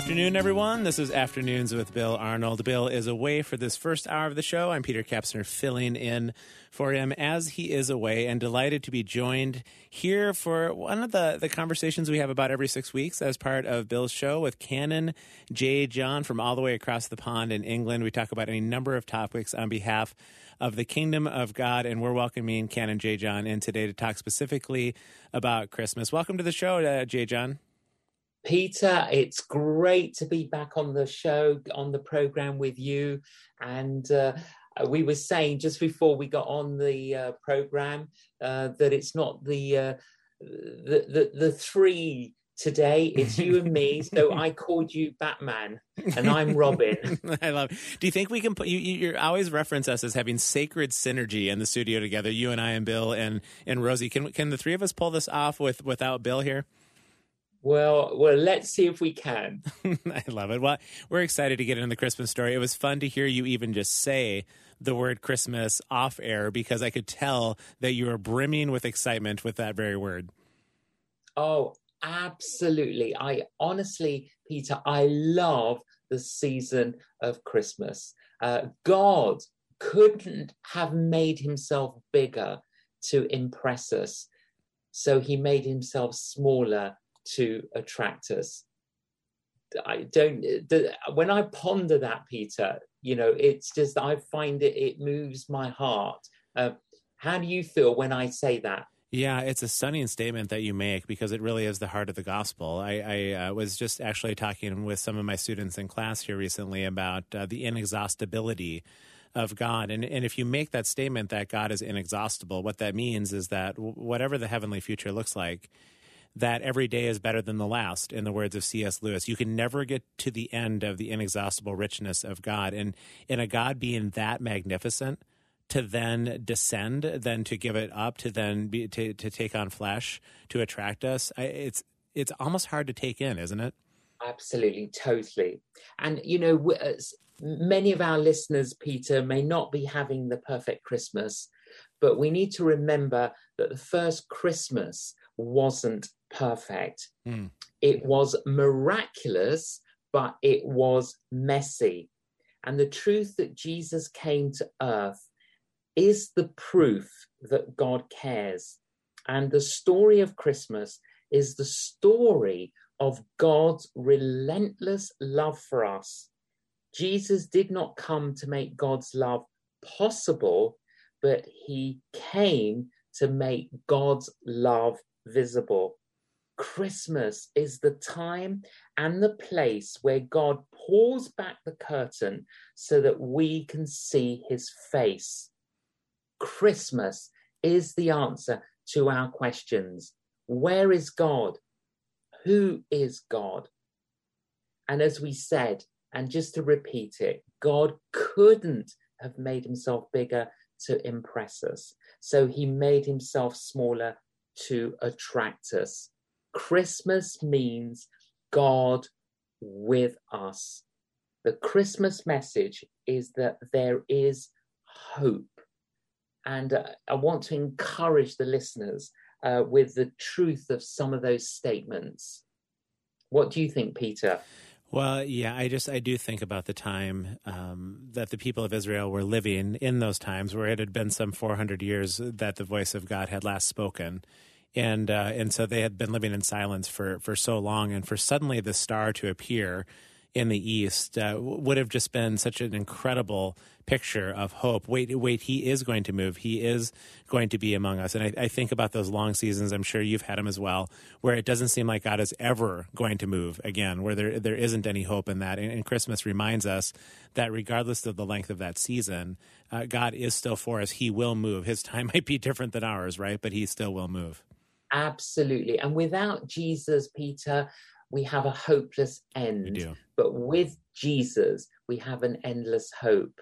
Afternoon, everyone. This is Afternoons with Bill Arnold. Bill is away for this first hour of the show. I'm Peter Kapsner filling in for him as he is away and delighted to be joined here for one of the, the conversations we have about every six weeks as part of Bill's show with Canon J. John from all the way across the pond in England. We talk about any number of topics on behalf of the kingdom of God, and we're welcoming Canon J. John in today to talk specifically about Christmas. Welcome to the show, uh, J. John. Peter, it's great to be back on the show, on the program with you. And uh, we were saying just before we got on the uh, program uh, that it's not the, uh, the, the the three today. It's you and me. So I called you Batman, and I'm Robin. I love. It. Do you think we can put you? You always reference us as having sacred synergy in the studio together. You and I and Bill and and Rosie. Can can the three of us pull this off with without Bill here? Well, well, let's see if we can. I love it. Well, we're excited to get into the Christmas story. It was fun to hear you even just say the word Christmas off air because I could tell that you were brimming with excitement with that very word. Oh, absolutely. I honestly, Peter, I love the season of Christmas. Uh, God couldn't have made himself bigger to impress us. So he made himself smaller to attract us. I don't, the, when I ponder that, Peter, you know, it's just, I find it, it moves my heart. Uh, how do you feel when I say that? Yeah, it's a stunning statement that you make because it really is the heart of the gospel. I, I uh, was just actually talking with some of my students in class here recently about uh, the inexhaustibility of God. And, and if you make that statement that God is inexhaustible, what that means is that whatever the heavenly future looks like, that every day is better than the last, in the words of C.S. Lewis. You can never get to the end of the inexhaustible richness of God. And in a God being that magnificent, to then descend, then to give it up, to then be to, to take on flesh, to attract us, it's it's almost hard to take in, isn't it? Absolutely, totally. And you know, uh, many of our listeners, Peter, may not be having the perfect Christmas, but we need to remember that the first Christmas wasn't perfect. Mm. It was miraculous, but it was messy. And the truth that Jesus came to earth is the proof that God cares. And the story of Christmas is the story of God's relentless love for us. Jesus did not come to make God's love possible, but he came to make God's love visible. Christmas is the time and the place where God pulls back the curtain so that we can see his face. Christmas is the answer to our questions. Where is God? Who is God? And as we said, and just to repeat it, God couldn't have made himself bigger to impress us. So he made himself smaller to attract us. Christmas means God with us. The Christmas message is that there is hope. And uh, I want to encourage the listeners uh, with the truth of some of those statements. What do you think, Peter? Well, yeah, I just I do think about the time um, that the people of Israel were living in those times, where it had been some 400 years that the voice of God had last spoken, and uh, and so they had been living in silence for for so long, and for suddenly the star to appear in the east uh, would have just been such an incredible picture of hope. Wait, wait, he is going to move. He is going to be among us. And I, I, think about those long seasons. I'm sure you've had them as well, where it doesn't seem like God is ever going to move again, where there there isn't any hope in that. And, and Christmas reminds us that regardless of the length of that season, uh, God is still for us. He will move. His time might be different than ours, right? But he still will move. Absolutely. And without Jesus, Peter, we have a hopeless end. But with Jesus, we have an endless hope.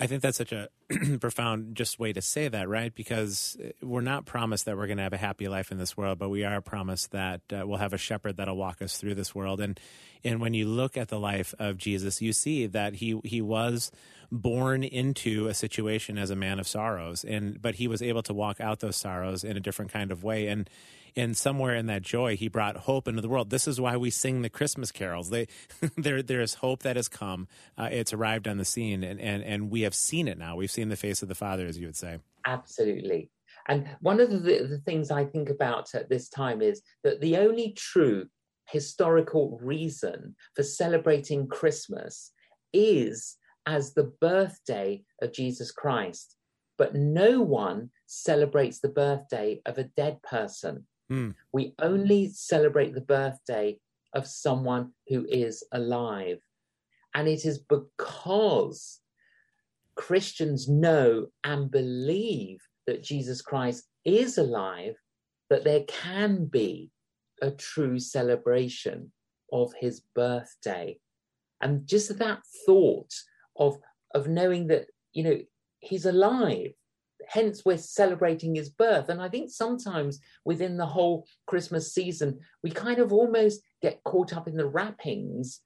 I think that's such a profound just way to say that, right? Because uh, we're not promised that we're going to have a happy life in this world, but we are promised that uh, we'll have a shepherd that'll walk us through this world. And and when you look at the life of Jesus, you see that he he was born into a situation as a man of sorrows, and but he was able to walk out those sorrows in a different kind of way. And and somewhere in that joy, he brought hope into the world. This is why we sing the Christmas carols. They, there, there is hope that has come. Uh, it's arrived on the scene, and, and and we have seen it now. We've seen the face of the Father, as you would say. Absolutely. And one of the, the things I think about at this time is that the only true historical reason for celebrating Christmas is as the birthday of Jesus Christ. But no one celebrates the birthday of a dead person. Mm. We only celebrate the birthday of someone who is alive. And it is because Christians know and believe that Jesus Christ is alive that there can be a true celebration of his birthday. And just that thought of, of knowing that, you know, he's alive hence we're celebrating his birth. And I think sometimes within the whole Christmas season, we kind of almost get caught up in the wrappings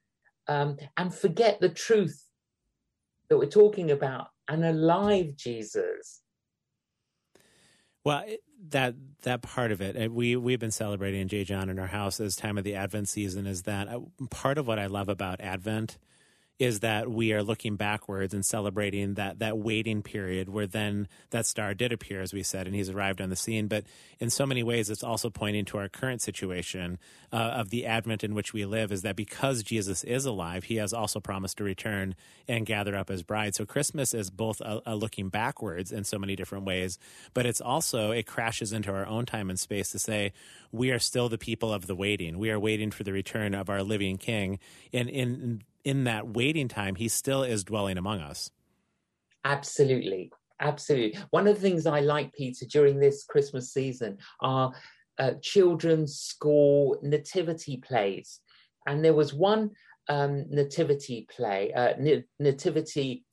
um, and forget the truth that we're talking about an alive Jesus. Well, that that part of it, we we've been celebrating J. John in our house as time of the Advent season. Is that uh, part of what I love about Advent? Is that we are looking backwards and celebrating that that waiting period where then that star did appear, as we said, and he's arrived on the scene. But in so many ways, it's also pointing to our current situation uh, of the advent in which we live. Is that because Jesus is alive, he has also promised to return and gather up his bride. So Christmas is both a, a looking backwards in so many different ways, but it's also it crashes into our own time and space to say we are still the people of the waiting. We are waiting for the return of our living King. And in in that waiting time, he still is dwelling among us. Absolutely. Absolutely. One of the things I like, Peter, during this Christmas season are uh, children's school nativity plays. And there was one um, nativity play, uh, nativity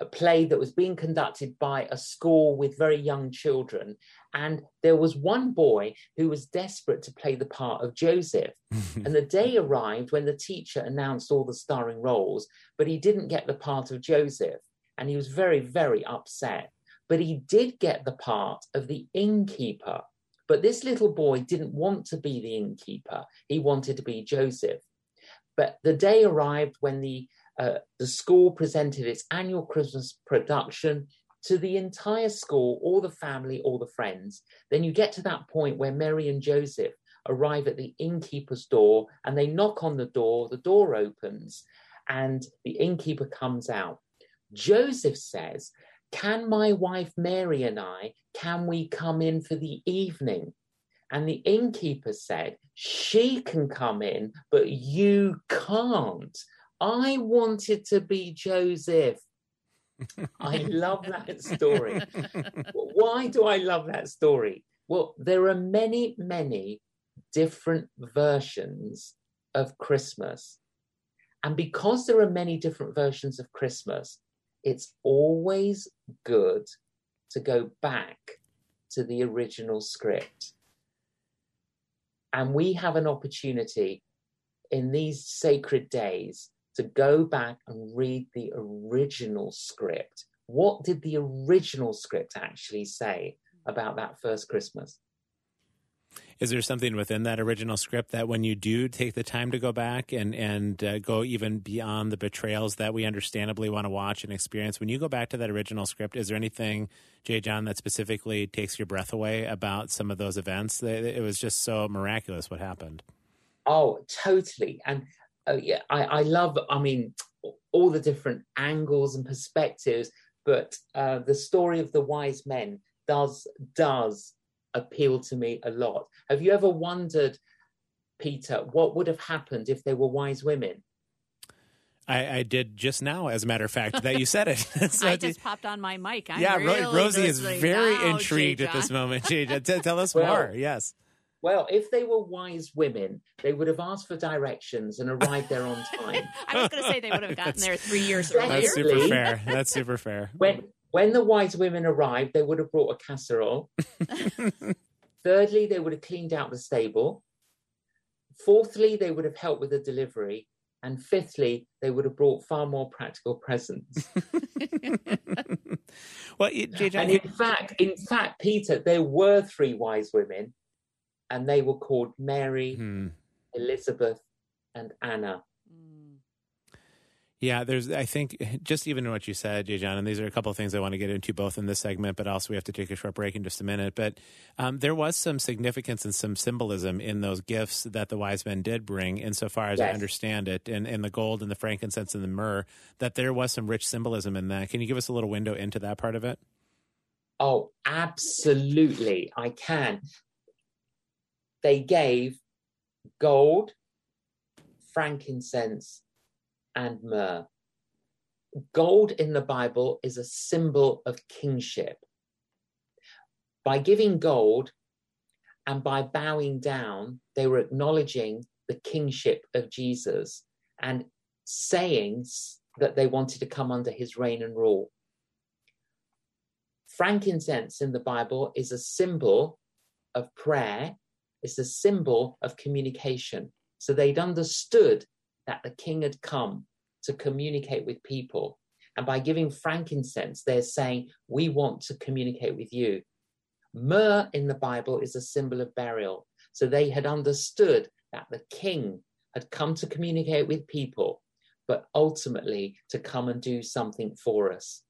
a play that was being conducted by a school with very young children. And there was one boy who was desperate to play the part of Joseph. and the day arrived when the teacher announced all the starring roles, but he didn't get the part of Joseph. And he was very, very upset. But he did get the part of the innkeeper. But this little boy didn't want to be the innkeeper, he wanted to be Joseph. But the day arrived when the uh, the school presented its annual Christmas production to the entire school, all the family, all the friends. Then you get to that point where Mary and Joseph arrive at the innkeeper's door and they knock on the door, the door opens, and the innkeeper comes out. Joseph says, Can my wife Mary and I, can we come in for the evening? And the innkeeper said, She can come in, but you can't. I wanted to be Joseph. I love that story. Why do I love that story? Well, there are many, many different versions of Christmas. And because there are many different versions of Christmas, it's always good to go back to the original script. And we have an opportunity in these sacred days to go back and read the original script. What did the original script actually say about that first Christmas? Is there something within that original script that when you do take the time to go back and and uh, go even beyond the betrayals that we understandably want to watch and experience, when you go back to that original script, is there anything, J. John, that specifically takes your breath away about some of those events? It was just so miraculous what happened. Oh, totally. And uh, yeah, I, I love, I mean, all the different angles and perspectives, but uh, the story of the wise men does does appeal to me a lot. Have you ever wondered, Peter, what would have happened if there were wise women? I, I, did just now, as a matter of fact, that you said it. so I just popped on my mic. I'm yeah, really Rosie is very intrigued at this moment. tell us well, more. Yes. Well, if they were wise women, they would have asked for directions and arrived there on time. I was going to say they would have gotten there three years Exactly. earlier. That's super fair. That's super fair. When when the wise women arrived, they would have brought a casserole. Thirdly, they would have cleaned out the stable. Fourthly, they would have helped with the delivery. And fifthly, they would have brought far more practical presents. well, you- J. John, And in fact, in fact, Peter, there were three wise women, and they were called Mary, Hmm. Elizabeth, and Anna. Mm. Yeah, there's. I think just even what you said, J. John, and these are a couple of things I want to get into both in this segment, but also we have to take a short break in just a minute. But um, there was some significance and some symbolism in those gifts that the wise men did bring, insofar as I understand it, and, and the gold and the frankincense and the myrrh. That there was some rich symbolism in that. Can you give us a little window into that part of it? Oh, absolutely, I can. They gave gold, frankincense, and myrrh. Gold in the Bible is a symbol of kingship. By giving gold and by bowing down, they were acknowledging the kingship of Jesus and saying that they wanted to come under his reign and rule. Frankincense in the Bible is a symbol of prayer, it's a symbol of communication. So they'd understood that the king had come to communicate with people. And by giving frankincense, they're saying, We want to communicate with you. Myrrh in the Bible is a symbol of burial. So they had understood that the king had come to communicate with people, but ultimately to come and do something for us.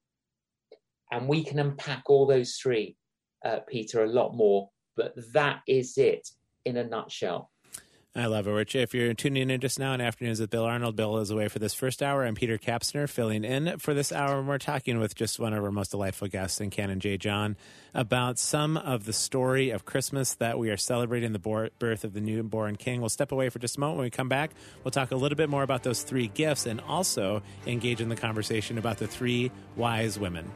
And we can unpack all those three, uh, Peter, a lot more, but that is it in a nutshell. I love it, Rich. If you're tuning in just now in Afternoons with Bill Arnold, Bill is away for this first hour. I'm Peter Kapsner filling in for this hour. We're talking with just one of our most delightful guests in Canon J. John about some of the story of Christmas that we are celebrating the birth of the newborn king. We'll step away for just a moment. When we come back, we'll talk a little bit more about those three gifts and also engage in the conversation about the three wise women.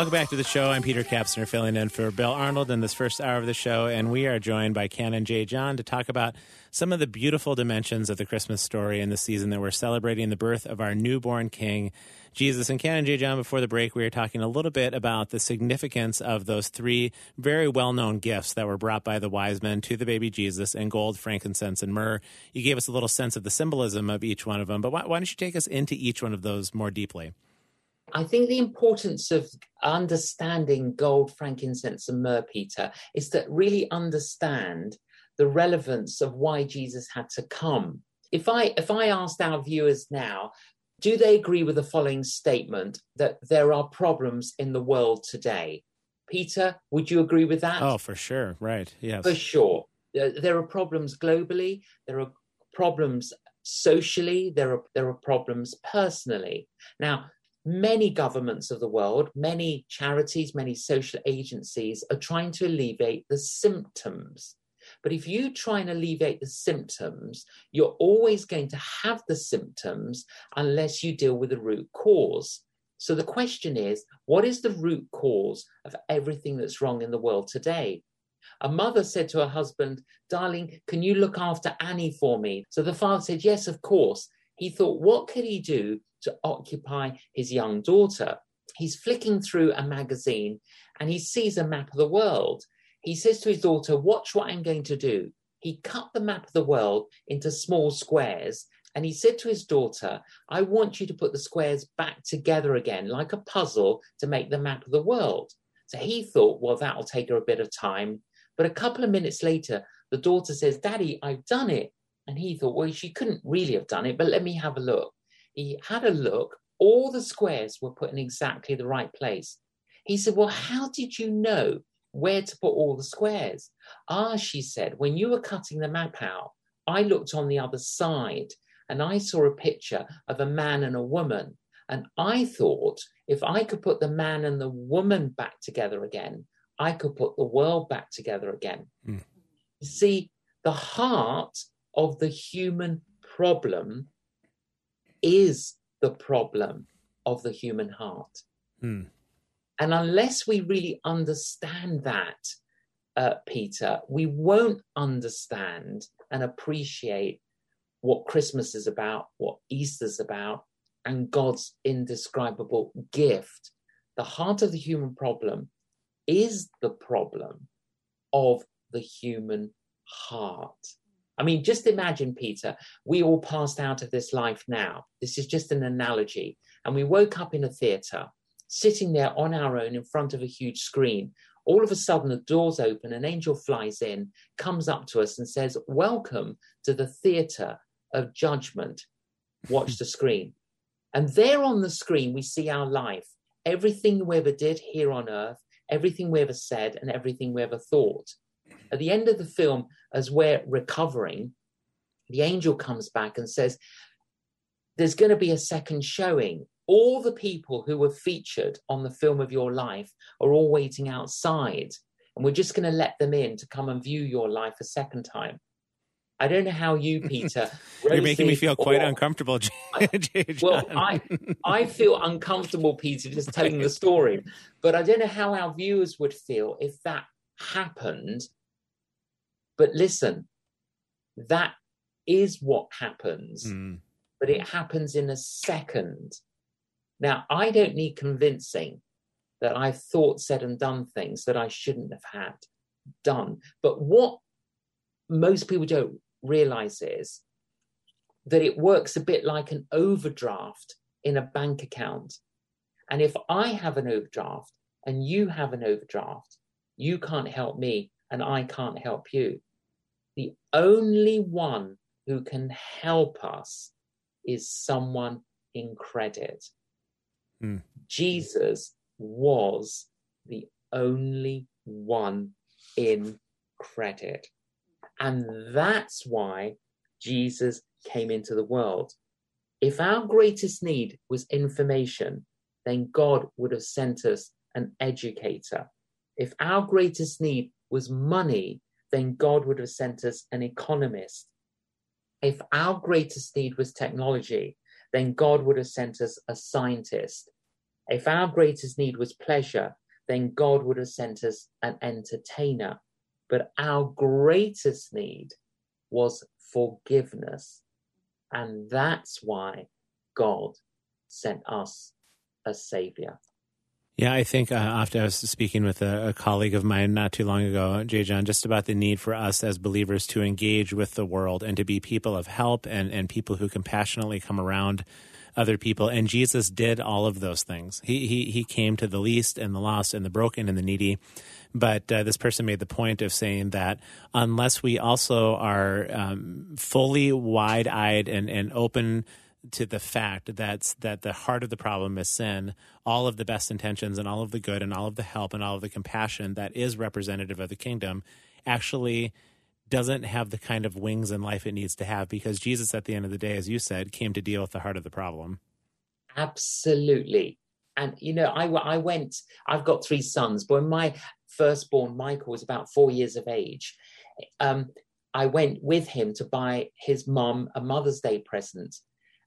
Welcome back to the show. I'm Peter Kapsner, filling in for Bill Arnold in this first hour of the show, and we are joined by Canon J. John to talk about some of the beautiful dimensions of the Christmas story in the season that we're celebrating the birth of our newborn King, Jesus. And Canon J. John, before the break, we were talking a little bit about the significance of those three very well-known gifts that were brought by the wise men to the baby Jesus in gold, frankincense, and myrrh. You gave us a little sense of the symbolism of each one of them, but why, why don't you take us into each one of those more deeply? I think the importance of understanding gold, frankincense, and myrrh, Peter, is to really understand the relevance of why Jesus had to come. If I if I asked our viewers now, do they agree with the following statement that there are problems in the world today? Peter, would you agree with that? Oh, for sure. Right. Yes. For sure. There there are problems globally, there are problems socially, there are there are problems personally. Now, many governments of the world, many charities, many social agencies are trying to alleviate the symptoms. But if you try and alleviate the symptoms, you're always going to have the symptoms unless you deal with the root cause. So the question is what is the root cause of everything that's wrong in the world today? A mother said to her husband, Darling, can you look after Annie for me? So the father said, Yes, of course. He thought, What could he do to occupy his young daughter? He's flicking through a magazine and he sees a map of the world. He says to his daughter, Watch what I'm going to do. He cut the map of the world into small squares and he said to his daughter, I want you to put the squares back together again, like a puzzle, to make the map of the world. So he thought, Well, that'll take her a bit of time. But a couple of minutes later, the daughter says, Daddy, I've done it. And he thought, Well, she couldn't really have done it, but let me have a look. He had a look. All the squares were put in exactly the right place. He said, Well, how did you know where to put all the squares. Ah, she said, when you were cutting the map out, I looked on the other side and I saw a picture of a man and a woman. And I thought if I could put the man and the woman back together again, I could put the world back together again. Mm. You see, the heart of the human problem is the problem of the human heart. Mm. And unless we really understand that, uh, Peter, we won't understand and appreciate what Christmas is about, what Easter's about, and God's indescribable gift. The heart of the human problem is the problem of the human heart. I mean, just imagine, Peter, we all passed out of this life now. This is just an analogy. And we woke up in a theatre, sitting there on our own in front of a huge screen. All of a sudden, the doors open, an angel flies in, comes up to us, and says, Welcome to the theatre of judgment. Watch the screen. And there on the screen, we see our life, everything we ever did here on earth, everything we ever said, and everything we ever thought. At the end of the film, as we're recovering, the angel comes back and says, There's going to be a second showing. All the people who were featured on the film of your life are all waiting outside. And we're just going to let them in to come and view your life a second time. I don't know how you, Peter. You're making me feel quite uncomfortable. well, I I feel uncomfortable, Peter, just telling the story. But I don't know how our viewers would feel if that happened. But listen, that is what happens. Mm. But it happens in a second. Now, I don't need convincing that I've thought, said, and done things that I shouldn't have had done. But what most people don't realize is that it works a bit like an overdraft in a bank account. And if I have an overdraft and you have an overdraft, you can't help me and I can't help you. The only one who can help us is someone in credit. Mm. Jesus was the only one in credit. And that's why Jesus came into the world. If our greatest need was information, then God would have sent us an educator. If our greatest need was money, then God would have sent us an economist. If our greatest need was technology, then God would have sent us a scientist. If our greatest need was pleasure, then God would have sent us an entertainer. But our greatest need was forgiveness. And that's why God sent us a savior. Yeah, I think uh, after I was speaking with a, a, colleague of mine not too long ago, J. John, just about the need for us as believers to engage with the world and to be people of help and, and people who compassionately come around other people. And Jesus did all of those things. He, he, he came to the least and the lost and the broken and the needy. But uh, this person made the point of saying that unless we also are um, fully wide eyed and, and open to the fact that that the heart of the problem is sin, all of the best intentions and all of the good and all of the help and all of the compassion that is representative of the kingdom actually doesn't have the kind of wings in life it needs to have because Jesus at the end of the day as you said came to deal with the heart of the problem. Absolutely. And you know I I went I've got three sons but when my firstborn Michael was about 4 years of age um, I went with him to buy his mom a Mother's Day present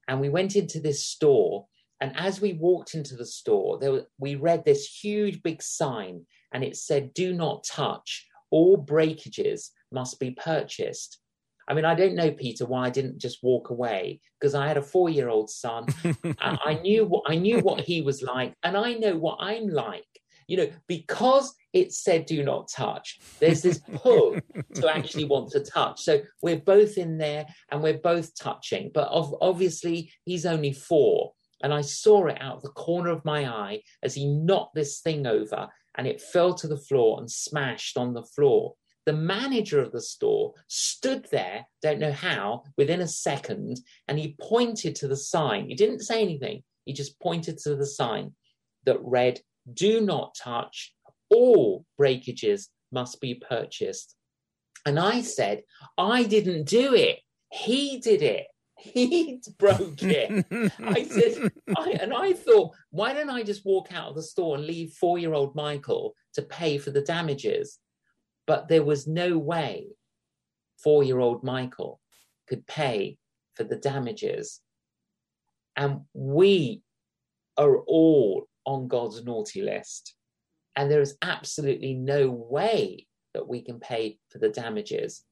and we went into this store and as we walked into the store there, we read this huge big sign and it said do not touch. All breakages must be purchased. I mean i don't know peter why i didn't just walk away because i had a four year old son. I knew what i knew what he was like and i know what i'm like you know because it said do not touch. There's this pull to actually want to touch. So we're both in there and we're both touching. But obviously, he's only four. And I saw it out of the corner of my eye as he knocked this thing over and it fell to the floor and smashed on the floor. The manager of the store stood there, don't know how, within a second, and he pointed to the sign. He didn't say anything, he just pointed to the sign that read, Do not touch all breakages must be purchased. And I said, I didn't do it. He did it. He broke it. I said, I, and I thought, why don't I just walk out of the store and leave four year old Michael to pay for the damages? But there was no way four year old Michael could pay for the damages. And we are all on God's naughty list. And there is absolutely no way that we can pay for the damages.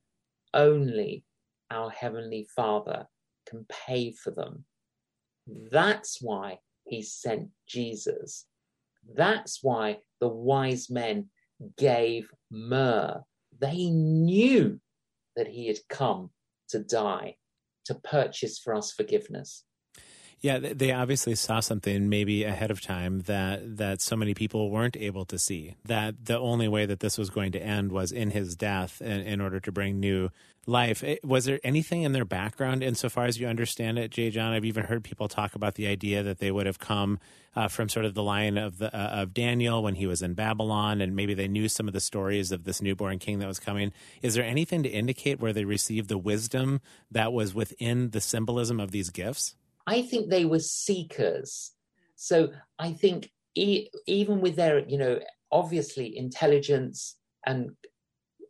Only our Heavenly Father can pay for them. That's why He sent Jesus. That's why the wise men gave myrrh. They knew that He had come to die, to purchase for us forgiveness. Yeah, they obviously saw something maybe ahead of time that that so many people weren't able to see. That the only way that this was going to end was in his death, in, in order to bring new life. Was there anything in their background, insofar as you understand it, J. John? I've even heard people talk about the idea that they would have come uh, from sort of the line of the uh, of Daniel when he was in Babylon, and maybe they knew some of the stories of this newborn king that was coming. Is there anything to indicate where they received the wisdom that was within the symbolism of these gifts? I think they were seekers. So I think e- even with their, you know, obviously intelligence and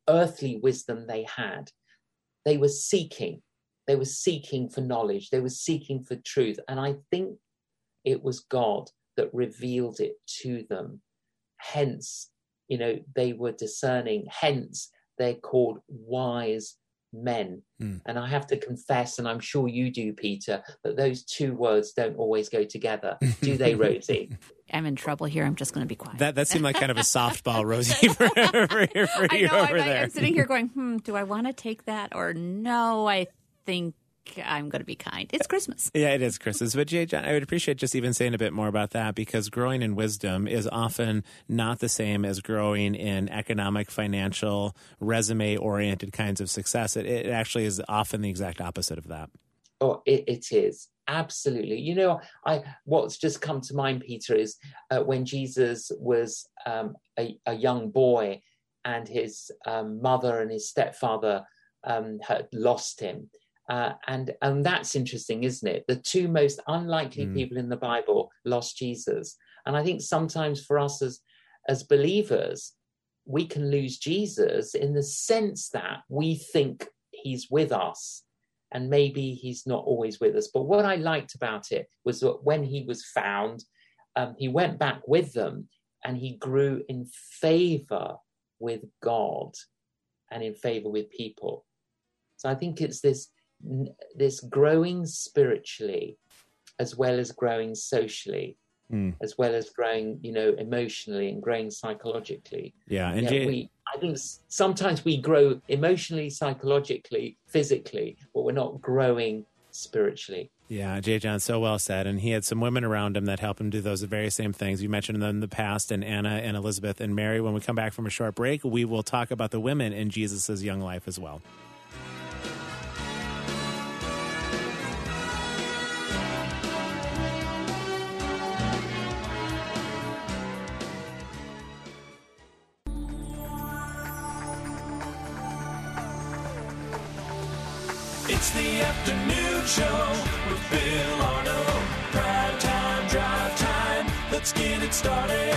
earthly wisdom they had, they were seeking. They were seeking for knowledge. They were seeking for truth. And I think it was God that revealed it to them. Hence, you know, they were discerning. Hence, they're called wise men. Mm. And I have to confess, and I'm sure you do, Peter, that those two words don't always go together. Do they, Rosie? I'm in trouble here. I'm just going to be quiet. That that seemed like kind of a softball, Rosie, for, for, for I know, over I'm, there. I'm sitting here going, hmm, do I want to take that or no? I think I'm going to be kind. It's Christmas. Yeah, it is Christmas. But Jay, John, I would appreciate just even saying a bit more about that because growing in wisdom is often not the same as growing in economic, financial, resume oriented kinds of success. It, it, actually is often the exact opposite of that. Oh, it, it is absolutely. You know, I what's just come to mind, Peter, is uh, when Jesus was um, a, a, young boy and his um, mother and his stepfather um, had lost him uh, and and that's interesting, isn't it? The two most unlikely mm. people in the Bible lost Jesus, and I think sometimes for us as as believers, we can lose Jesus in the sense that we think he's with us, and maybe he's not always with us. But what I liked about it was that when he was found, um, he went back with them, and he grew in favor with God and in favor with people. So I think it's this this growing spiritually as well as growing socially mm. as well as growing you know emotionally and growing psychologically yeah and yeah, we i think sometimes we grow emotionally psychologically physically but we're not growing spiritually yeah, J. John, so well said. And he had some women around him that helped him do those very same things. You mentioned them in the past, and Anna and Elizabeth and Mary. When we come back from a short break, we will talk about the women in Jesus' young life as well. Let's get it started.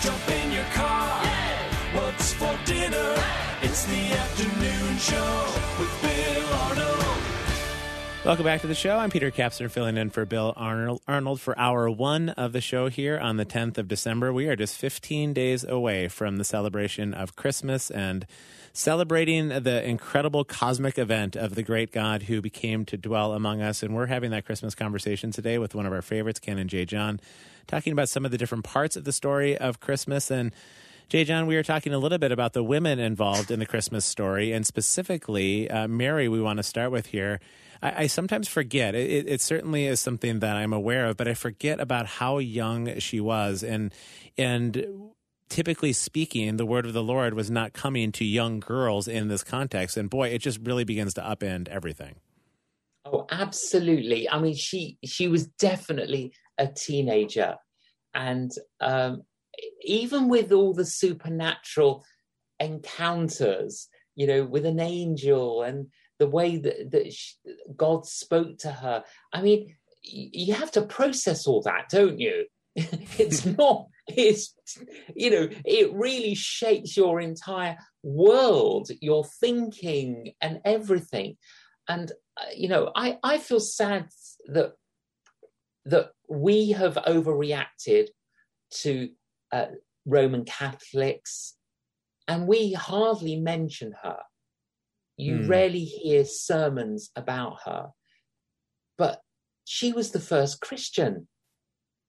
Jump in your car. Yeah. What's for dinner? It's the afternoon show with Bill Arnold. Welcome back to the show. I'm Peter Kapsner filling in for Bill Arnold, Arnold for hour one of the show here on the 10th of December. We are just 15 days away from the celebration of Christmas and celebrating the incredible cosmic event of the great God who became to dwell among us. And we're having that Christmas conversation today with one of our favorites, Canon J. John, talking about some of the different parts of the story of Christmas. And J. John, we were talking a little bit about the women involved in the Christmas story, and specifically uh, Mary, we want to start with here. I, I sometimes forget. It, it, certainly is something that I'm aware of, but I forget about how young she was. And and typically speaking, the word of the Lord was not coming to young girls in this context. And boy, it just really begins to upend everything. Oh, absolutely. I mean, she she was definitely a teenager, and um, even with all the supernatural encounters, you know, with an angel and the way that, that she, God spoke to her. I mean, you have to process all that, don't you? it's not, it's, you know, it really shapes your entire world, your thinking and everything. And, uh, you know, I, I feel sad that, that we have overreacted to uh, Roman Catholics and we hardly mention her. You Hmm. rarely hear sermons about her, but she was the first Christian.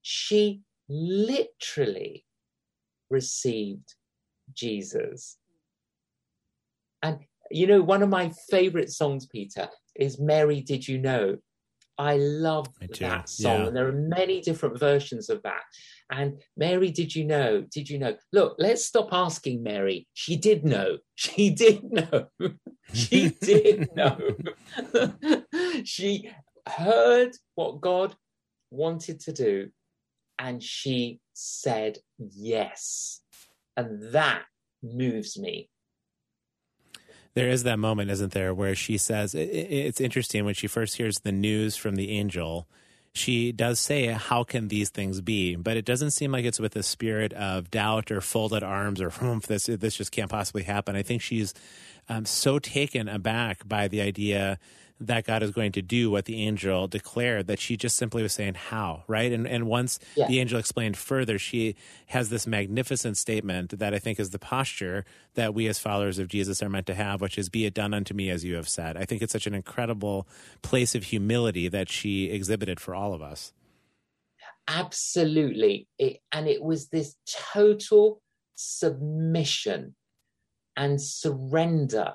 She literally received Jesus. And you know, one of my favorite songs, Peter, is Mary Did You Know? I love that song, yeah. and there are many different versions of that. And Mary, did you know? Did you know? Look, let's stop asking Mary. She did know. She did know. she did know. she heard what God wanted to do and she said yes. And that moves me. There is that moment, isn't there, where she says, it, it- it's interesting when she first hears the news from the angel. She does say, How can these things be? But it doesn't seem like it's with a spirit of doubt or folded arms or this, this just can't possibly happen. I think she's um, so taken aback by the idea that God is going to do what the angel declared that she just simply was saying, How? Right? And, and once Yeah. the angel explained further, she has this magnificent statement that I think is the posture that we as followers of Jesus are meant to have, which is, Be it done unto me as you have said. I think it's such an incredible place of humility that she exhibited for all of us. Absolutely. It, and it was this total submission and surrender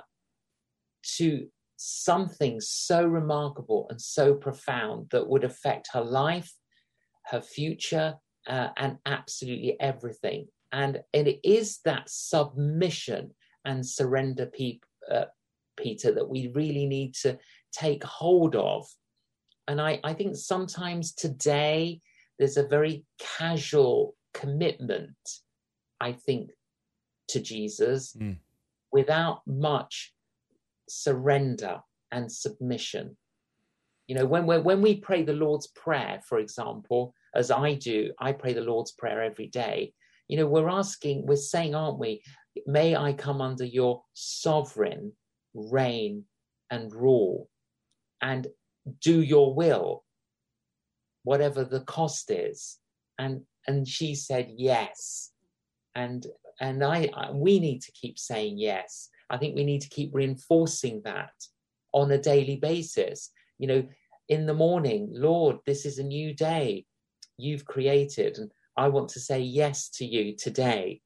to something so remarkable and so profound that would affect her life, her future, uh, and absolutely everything. And, and it is that submission and surrender, pe- uh, Peter, that we really need to take hold of. And I, I think sometimes today there's a very casual commitment, I think, to Jesus Mm. without much surrender and submission. You know, when we when we pray the Lord's Prayer, for example, as I do, I pray the Lord's Prayer every day. You know, we're asking, we're saying, aren't we? May I come under your sovereign reign and rule and do your will, whatever the cost is. And and she said yes. And and I, I we need to keep saying yes. I think we need to keep reinforcing that on a daily basis. You know, in the morning, Lord, this is a new day you've created, and I want to say yes to you today.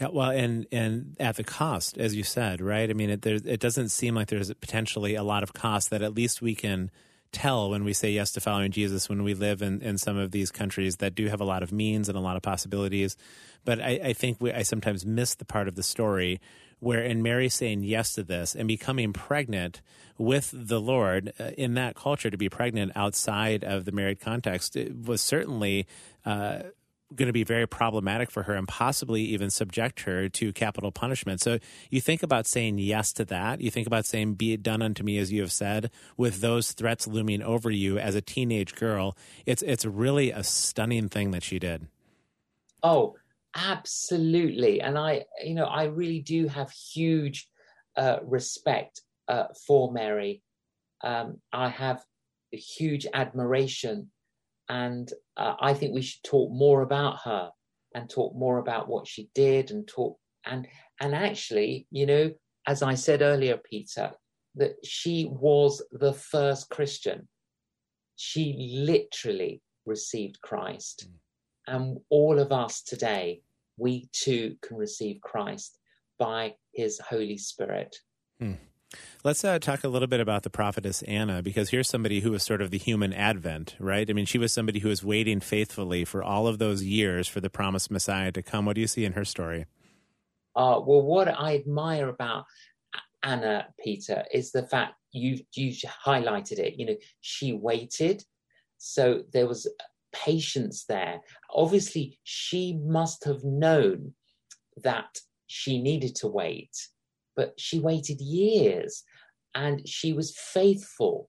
Yeah, well, and and at the cost, as you said, right? I mean, it there, it doesn't seem like there's potentially a lot of cost that at least we can tell when we say yes to following Jesus when we live in, in some of these countries that do have a lot of means and a lot of possibilities. But I, I think we, I sometimes miss the part of the story where in Mary saying yes to this and becoming pregnant with the Lord uh, in that culture to be pregnant outside of the married context was certainly uh, going to be very problematic for her and possibly even subject her to capital punishment. So you think about saying yes to that. You think about saying, be it done unto me as you have said, with those threats looming over you as a teenage girl. It's, it's really a stunning thing that she did. Oh, absolutely. And I, you know, I really do have huge uh, respect uh, for Mary. Um, I have a huge admiration. And uh, I think we should talk more about her and talk more about what she did and talk and and actually, you know, as I said earlier, Peter, that she was the first Christian. She literally received Christ. And all of us today, we too can receive Christ by his Holy Spirit. Let's uh, talk a little bit about the prophetess Anna, because here's somebody who was sort of the human advent, right? I mean, she was somebody who was waiting faithfully for all of those years for the promised Messiah to come. What do you see in her story? Uh, well, what I admire about Anna, Peter, is the fact you you highlighted it. You know, she waited, so there was patience there. Obviously, she must have known that she needed to wait, but she waited years and she was faithful.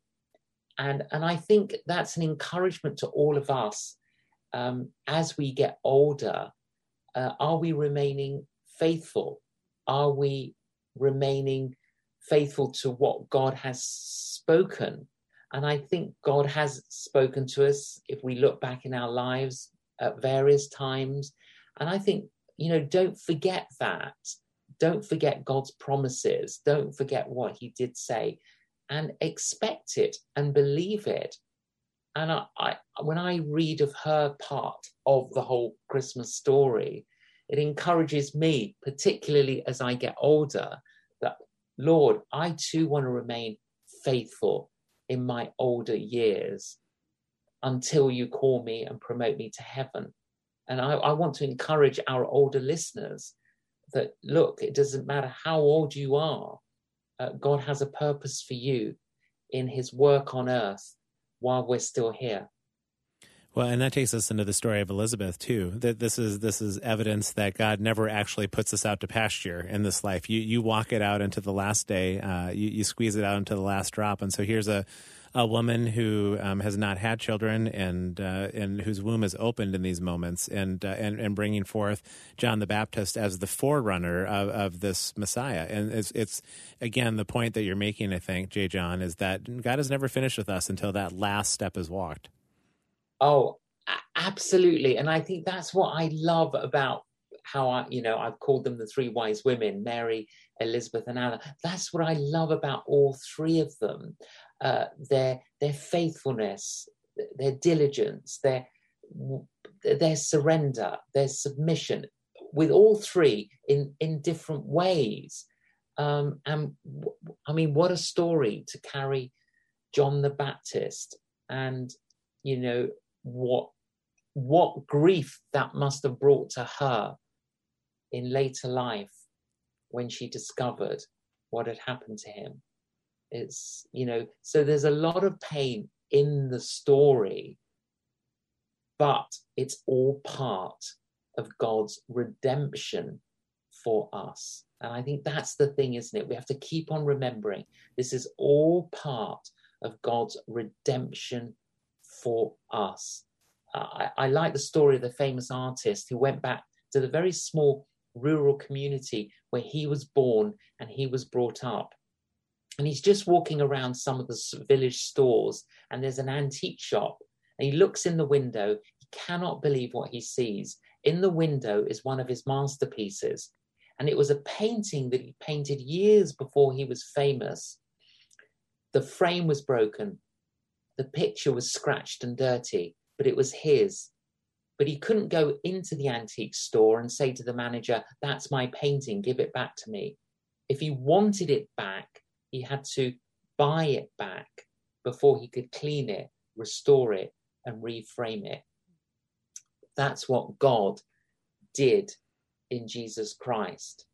And, and I think that's an encouragement to all of us um, as we get older. Uh, are we remaining faithful? Are we remaining faithful to what God has spoken? And I think God has spoken to us if we look back in our lives at various times. And I think, you know, don't forget that. Don't forget God's promises. Don't forget what He did say and expect it and believe it. And I, I, when I read of her part of the whole Christmas story, it encourages me, particularly as I get older, that Lord, I too want to remain faithful in my older years until you call me and promote me to heaven. And I, I, want to encourage our older listeners that look, it doesn't matter how old you are, uh, God has a purpose for you in his work on earth while we're still here. Well, and that takes us into the story of Elizabeth too. That this is this is evidence that God never actually puts us out to pasture in this life. You you walk it out into the last day. Uh, you, you squeeze it out into the last drop. And so here's a a woman who um, has not had children and uh, and whose womb is opened in these moments, and uh, and and bringing forth John the Baptist as the forerunner of, of this Messiah. And it's it's again the point that you're making. I think J. John is that God has never finished with us until that last step is walked. Oh, absolutely. And I think that's what I love about how I, you know, I've called them the three wise women, Mary, Elizabeth, and Anna. That's what I love about all three of them. Uh, their their faithfulness, their diligence, their their surrender, their submission, with all three in in different ways. Um, and I mean, what a story to carry John the Baptist and you know what what grief that must have brought to her in later life when she discovered what had happened to him. It's you know so there's a lot of pain in the story but it's all part of god's redemption for us. And i think that's the thing isn't it? We have to keep on remembering this is all part of god's redemption for us. Uh, I, I like the story of the famous artist who went back to the very small rural community where he was born and he was brought up. And he's just walking around some of the village stores, and there's an antique shop. And he looks in the window. He cannot believe what he sees. In the window is one of his masterpieces. And it was a painting that he painted years before he was famous. The frame was broken, the picture was scratched and dirty, but it was his. But he couldn't go into the antique store and say to the manager, That's my painting, give it back to me. If he wanted it back, he had to buy it back before he could clean it, restore it, and reframe it. That's what God did in Jesus Christ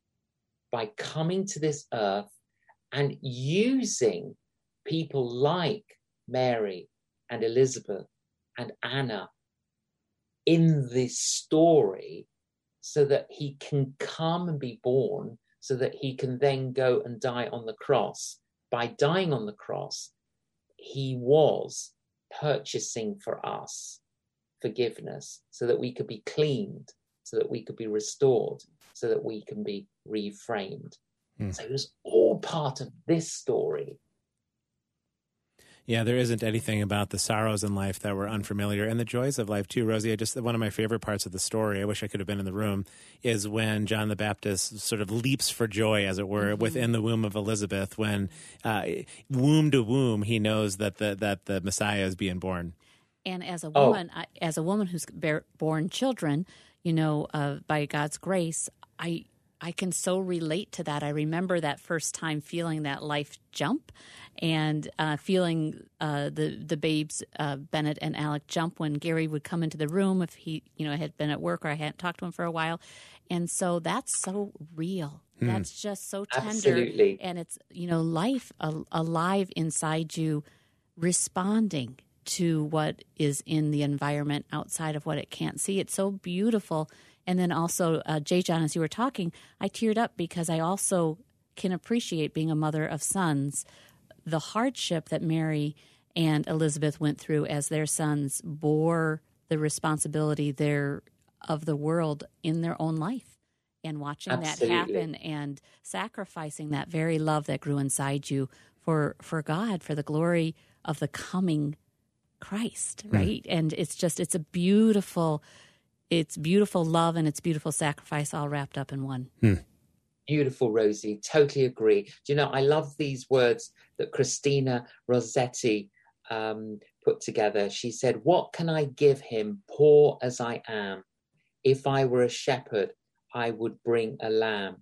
by coming to this earth and using people like Mary and Elizabeth and Anna in this story so that he can come and be born, so that he can then go and die on the cross. By dying on the cross, he was purchasing for us forgiveness so that we could be cleaned, so that we could be restored, so that we can be reframed. Mm. So it was all part of this story yeah, there isn't anything about the sorrows in life that were unfamiliar and the joys of life too. Rosie, I just one of my favorite parts of the story. I wish I could have been in the room. Is when John the Baptist sort of leaps for joy, as it were, mm-hmm. within the womb of Elizabeth. When uh, womb to womb, he knows that the that the Messiah is being born. And as a oh. woman, oh. I, as a woman who's bear, born children, you know, uh, by God's grace, I I can so relate to that. I remember that first time feeling that life jump and uh, feeling uh, the the babes uh, Bennett and Alec jump when Gary would come into the room if he you know had been at work or I hadn't talked to him for a while, and so that's so real. Hmm. That's just so tender, Absolutely. and it's you know life alive inside you, responding to what is in the environment outside of what it can't see. It's so beautiful. And then also, uh, J. John, as you were talking, I teared up because I also can appreciate being a mother of sons, the hardship that Mary and Elizabeth went through as their sons bore the responsibility there of the world in their own life and watching Absolutely. that happen and sacrificing that very love that grew inside you for for God for the glory of the coming Christ right and it's just it's a beautiful it's beautiful love and it's beautiful sacrifice all wrapped up in one Beautiful, Rosie. Totally agree. Do you know, I love these words that Christina Rossetti um, put together. She said, What can I give him, poor as I am? If I were a shepherd, I would bring a lamb.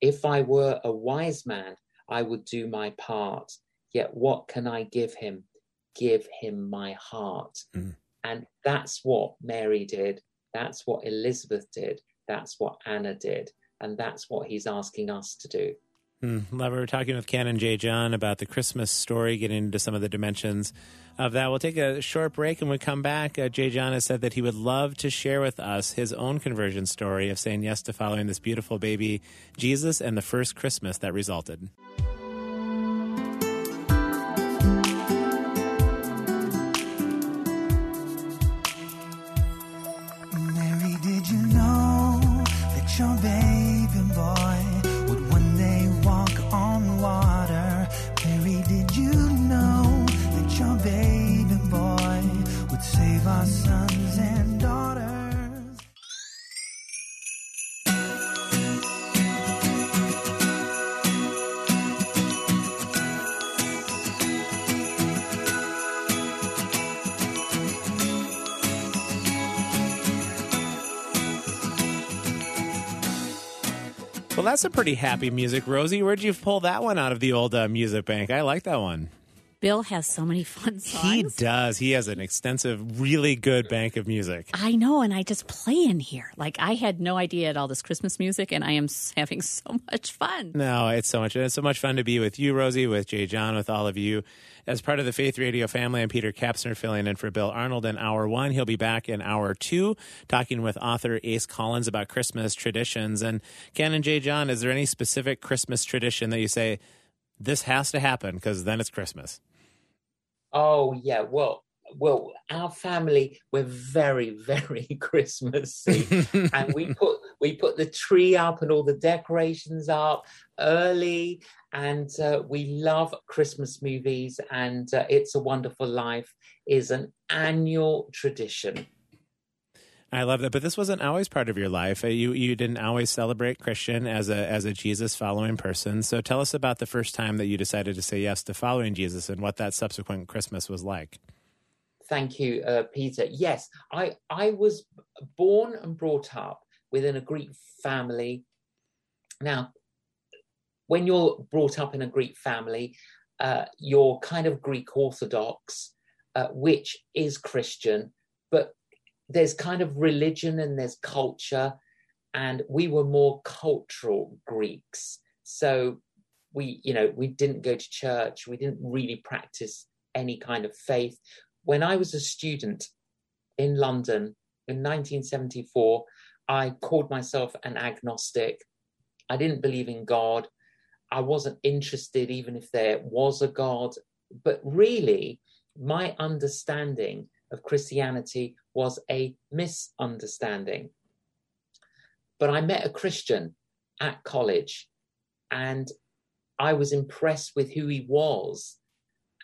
If I were a wise man, I would do my part. Yet what can I give him? Give him my heart. Mm. And that's what Mary did. That's what Elizabeth did. That's what Anna did. And that's what he's asking us to do. Hmm. Love, we were talking with Canon J. John about the Christmas story, getting into some of the dimensions of that. We'll take a short break and we come back. Uh. John has said that he would love to share with us his own conversion story of saying yes to following this beautiful baby Jesus and the first Christmas that resulted. That's a pretty happy music, Rosie. Where'd you pull that one out of the old uh, music bank? I like that one. Bill has so many fun songs. He does. He has an extensive, really good bank of music. I know, and I just play in here. Like I had no idea at all this Christmas music, and I am having so much fun. No, it's so much. It's so much fun to be with you, Rosie, with J. John, with all of you. As part of the Faith Radio family, I'm Peter Kapsner filling in for Bill Arnold in hour one. He'll be back in hour two, talking with author Ace Collins about Christmas traditions. And Canon J. John, is there any specific Christmas tradition that you say this has to happen because then it's Christmas? Oh yeah, well, well, our family we're very, very Christmassy, and we put we put the tree up and all the decorations up early, and uh, we love Christmas movies. And uh, It's a Wonderful Life is an annual tradition. I love that, but this wasn't always part of your life. Uh, You you didn't always celebrate Christian as a as a Jesus following person. So tell us about the first time that you decided to say yes to following Jesus and what that subsequent Christmas was like. Thank you, uh, Peter. Yes, I I was born and brought up within a Greek family. Now, when you're brought up in a Greek family, uh, you're kind of Greek Orthodox, uh, which is Christian, but there's kind of religion and there's culture, and we were more cultural Greeks. So we, you know, we didn't go to church, we didn't really practice any kind of faith. When I was a student in London in 1974, I called myself an agnostic. I didn't believe in God. I wasn't interested, even if there was a God. But really, my understanding of Christianity was a misunderstanding. But I met a Christian at college and I was impressed with who he was.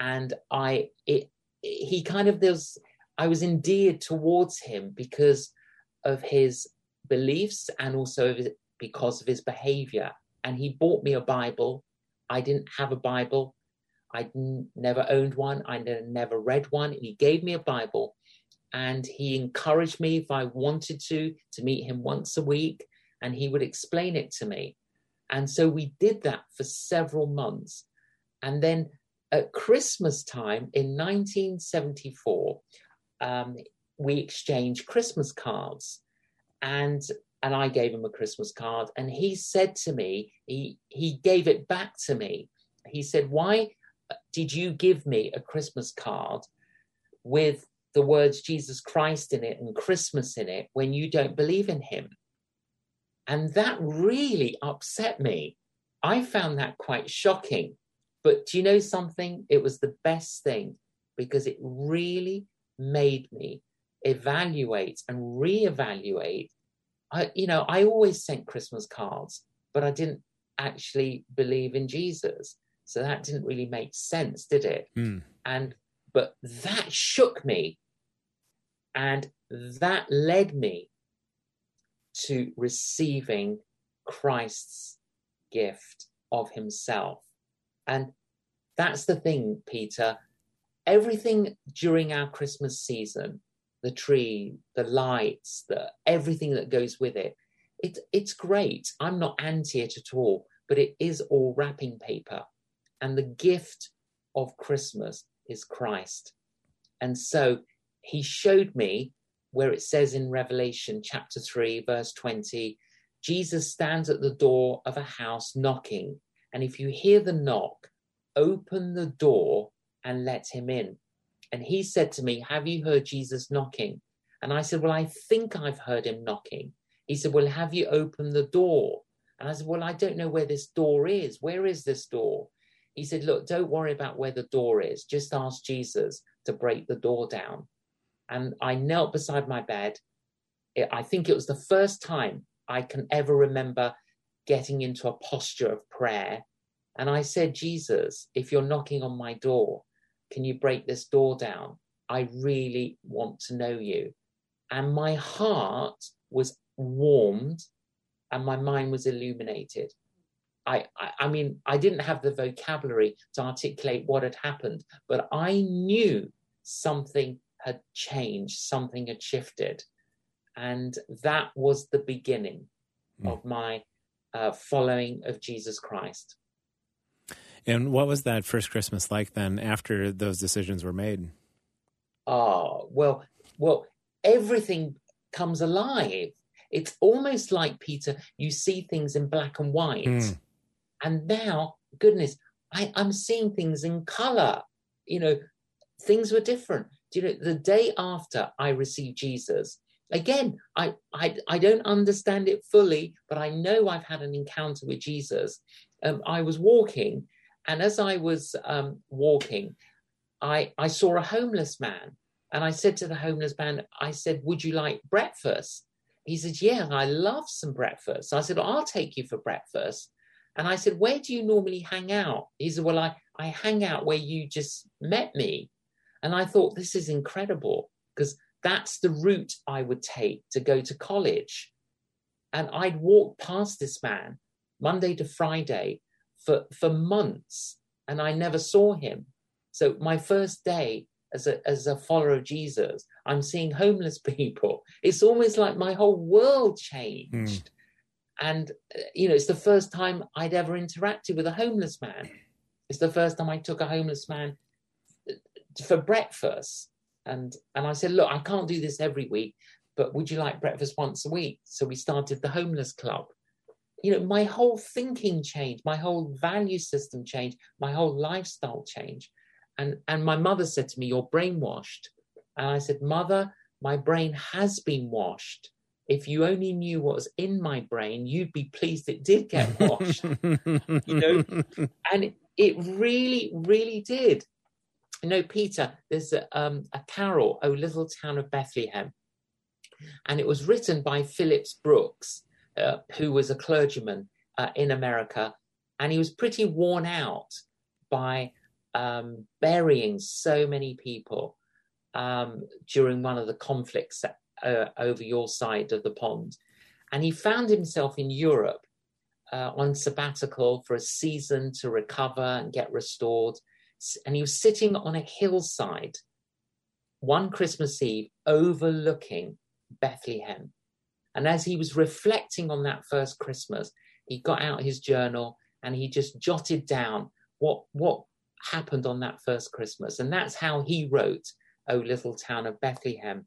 And I, it, he kind of, there's, I was endeared towards him because of his beliefs and also because of his behavior. And he bought me a Bible. I didn't have a Bible. I never owned one. I never read one. He gave me a Bible and he encouraged me if I wanted to, to meet him once a week and he would explain it to me. And so we did that for several months. And then at Christmas time in 1974, um, we exchanged Christmas cards. And and I gave him a Christmas card. And he said to me, he he gave it back to me. He said, Why did you give me a Christmas card? with the words Jesus Christ in it and Christmas in it when you don't believe in him. And that really upset me. I found that quite shocking. But do you know something? It was the best thing because it really made me evaluate and reevaluate. I, you know, I always sent Christmas cards, but I didn't actually believe in Jesus. So that didn't really make sense, did it? Mm. And but that shook me. And that led me to receiving Christ's gift of himself. And that's the thing, Peter. Everything during our Christmas season, the tree, the lights, the everything that goes with it, it it's great. I'm not anti it at all, but it is all wrapping paper. And the gift of Christmas is Christ. And so he showed me where it says in Revelation chapter 3, verse 20, Jesus stands at the door of a house knocking. And if you hear the knock, open the door and let him in. And he said to me, Have you heard Jesus knocking? And I said, Well, I think I've heard him knocking. He said, Well, have you opened the door? And I said, Well, I don't know where this door is. Where is this door? He said, Look, don't worry about where the door is. Just ask Jesus to break the door down. And I knelt beside my bed. I think it was the first time I can ever remember getting into a posture of prayer. And I said, Jesus, if you're knocking on my door, can you break this door down? I really want to know you. And my heart was warmed and my mind was illuminated. I, I, I mean, I didn't have the vocabulary to articulate what had happened, but I knew something had changed, something had shifted. And that was the beginning mm. of my uh, following of Jesus Christ. And what was that first Christmas like then after those decisions were made? Oh, well, well, everything comes alive. It's almost like Peter, you see things in black and white. Mm. And now, goodness, I, I'm seeing things in color. You know, things were different. Do you know, the day after I received Jesus, again, I, I, I don't understand it fully, but I know I've had an encounter with Jesus. Um, I was walking, and as I was um, walking, I, I saw a homeless man. And I said to the homeless man, I said, Would you like breakfast? He said, Yeah, I love some breakfast. I said, I'll take you for breakfast. And I said, Where do you normally hang out? He said, Well, I, I hang out where you just met me. And I thought, This is incredible because that's the route I would take to go to college. And I'd walk past this man Monday to Friday for, for months and I never saw him. So my first day as a, as a follower of Jesus, I'm seeing homeless people. It's almost like my whole world changed. Mm. And, uh, you know, it's the first time I'd ever interacted with a homeless man. It's the first time I took a homeless man uh, for breakfast. And, and I said, look, I can't do this every week, but would you like breakfast once a week? So we started the homeless club. You know, my whole thinking changed, my whole value system changed, my whole lifestyle changed. And, and my mother said to me, You're brainwashed. And I said, Mother, my brain has been washed. If you only knew what was in my brain, you'd be pleased it did get washed. you know, and it, it really, really did. You know, Peter, there's a, um, a carol, O Little Town of Bethlehem, and it was written by Phillips Brooks, uh, who was a clergyman uh, in America, and he was pretty worn out by um, burying so many people um, during one of the conflicts uh, over your side of the pond. And he found himself in Europe uh, on sabbatical for a season to recover and get restored. And he was sitting on a hillside one Christmas Eve overlooking Bethlehem. And as he was reflecting on that first Christmas, he got out his journal and he just jotted down what, what happened on that first Christmas. And that's how he wrote, O Little Town of Bethlehem.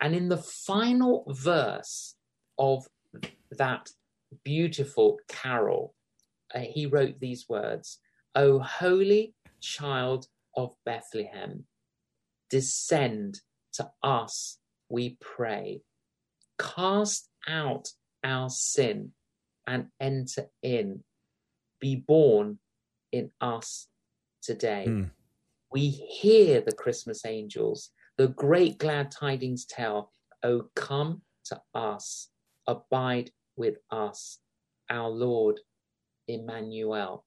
And in the final verse of that beautiful carol, uh, he wrote these words O holy child of Bethlehem, descend to us, we pray. Cast out our sin and enter in. Be born in us today. Mm. We hear the Christmas angels, the great glad tidings tell, Oh, come to us, abide with us, our Lord Emmanuel.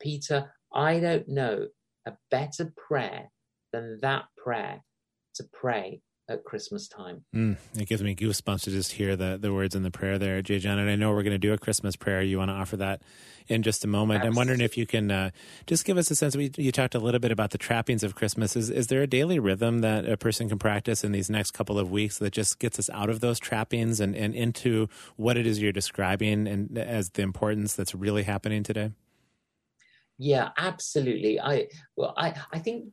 Peter, I don't know a better prayer than that prayer to pray at Christmas time. Mm, it gives me goosebumps to just hear the, the words in the prayer there, J. John. And I know we're going to do a Christmas prayer. You want to offer that in just a moment. Absolutely. I'm wondering if you can uh, just give us a sense. We, you talked a little bit about the trappings of Christmas. Is, is there a daily rhythm that a person can practice in these next couple of weeks that just gets us out of those trappings and, and into what it is you're describing and as the importance that's really happening today? Yeah, absolutely. I well, I I think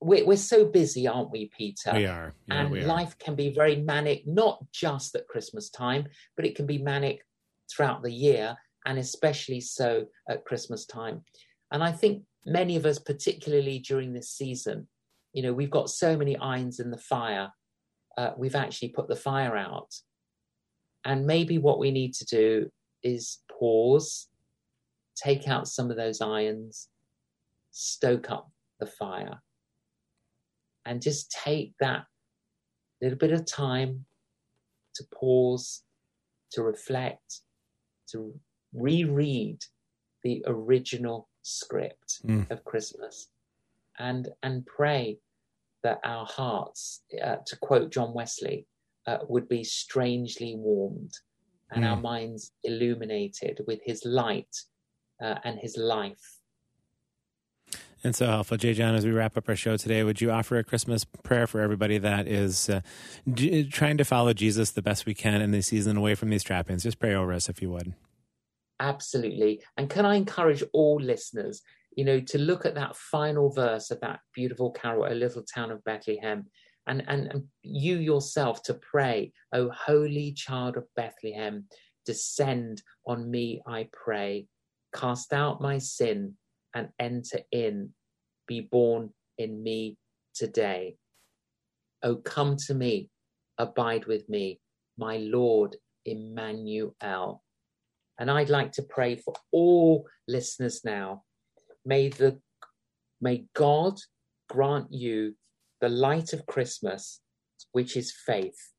we're we're so busy, aren't we, Peter? We are. Yeah, and we are. life can be very manic, not just at Christmas time, but it can be manic throughout the year, and especially so at Christmas time. And I think many of us, particularly during this season, you know, we've got so many irons in the fire. Uh, we've actually put the fire out, and maybe what we need to do is pause, take out some of those irons, stoke up the fire, and just take that little bit of time to pause, to reflect, to reread the original script Mm. of Christmas, and and pray that our hearts, uh, to quote John Wesley, uh, would be strangely warmed, and our Mm. minds illuminated with His light uh, and His life. And so helpful. J. John, as we wrap up our show today, would you offer a Christmas prayer for everybody that is uh, trying to follow Jesus the best we can in this season away from these trappings? Just pray over us if you would. Absolutely. And can I encourage all listeners, you know, to look at that final verse of that beautiful carol, O Little Town of Bethlehem, and, and, and you yourself to pray, O holy child of Bethlehem, descend on me, I pray. Cast out my sin and enter in. Be born in me today. Oh, come to me, abide with me, my Lord Emmanuel. And I'd like to pray for all listeners now. May the may God grant you the light of Christmas, which is faith,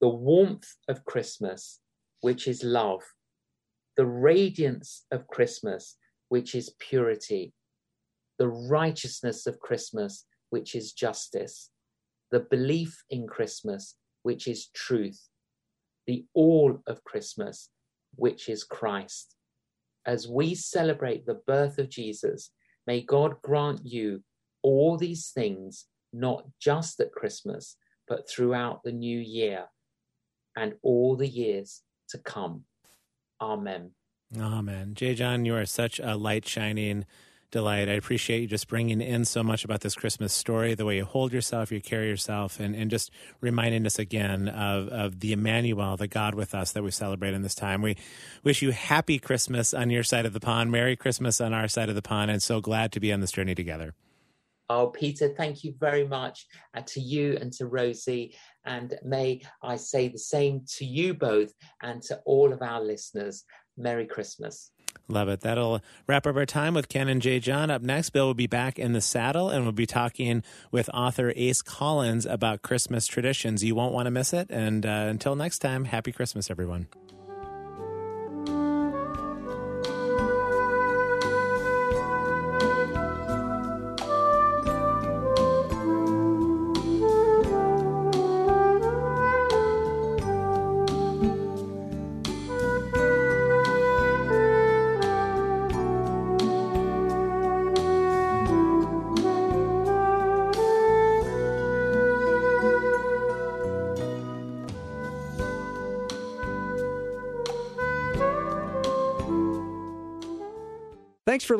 the warmth of Christmas, which is love, the radiance of Christmas, which is purity, the righteousness of Christmas, which is justice, the belief in Christmas, which is truth, the all of Christmas, which is Christ. As we celebrate the birth of Jesus, may God grant you all these things, not just at Christmas, but throughout the new year and all the years to come. Amen. Amen. J. John, you are such a light shining delight. I appreciate you just bringing in so much about this Christmas story, the way you hold yourself, you carry yourself, and, and just reminding us again of, of the Emmanuel, the God with us that we celebrate in this time. We wish you happy Christmas on your side of the pond, Merry Christmas on our side of the pond, and so glad to be on this journey together. Oh, Peter, thank you very much uh, to you and to Rosie. And may I say the same to you both and to all of our listeners. Merry Christmas. Love it. That'll wrap up our time with Canon J. John. Up next, Bill will be back in the saddle and we'll be talking with author Ace Collins about Christmas traditions. You won't want to miss it. And uh, until next time, happy Christmas, everyone.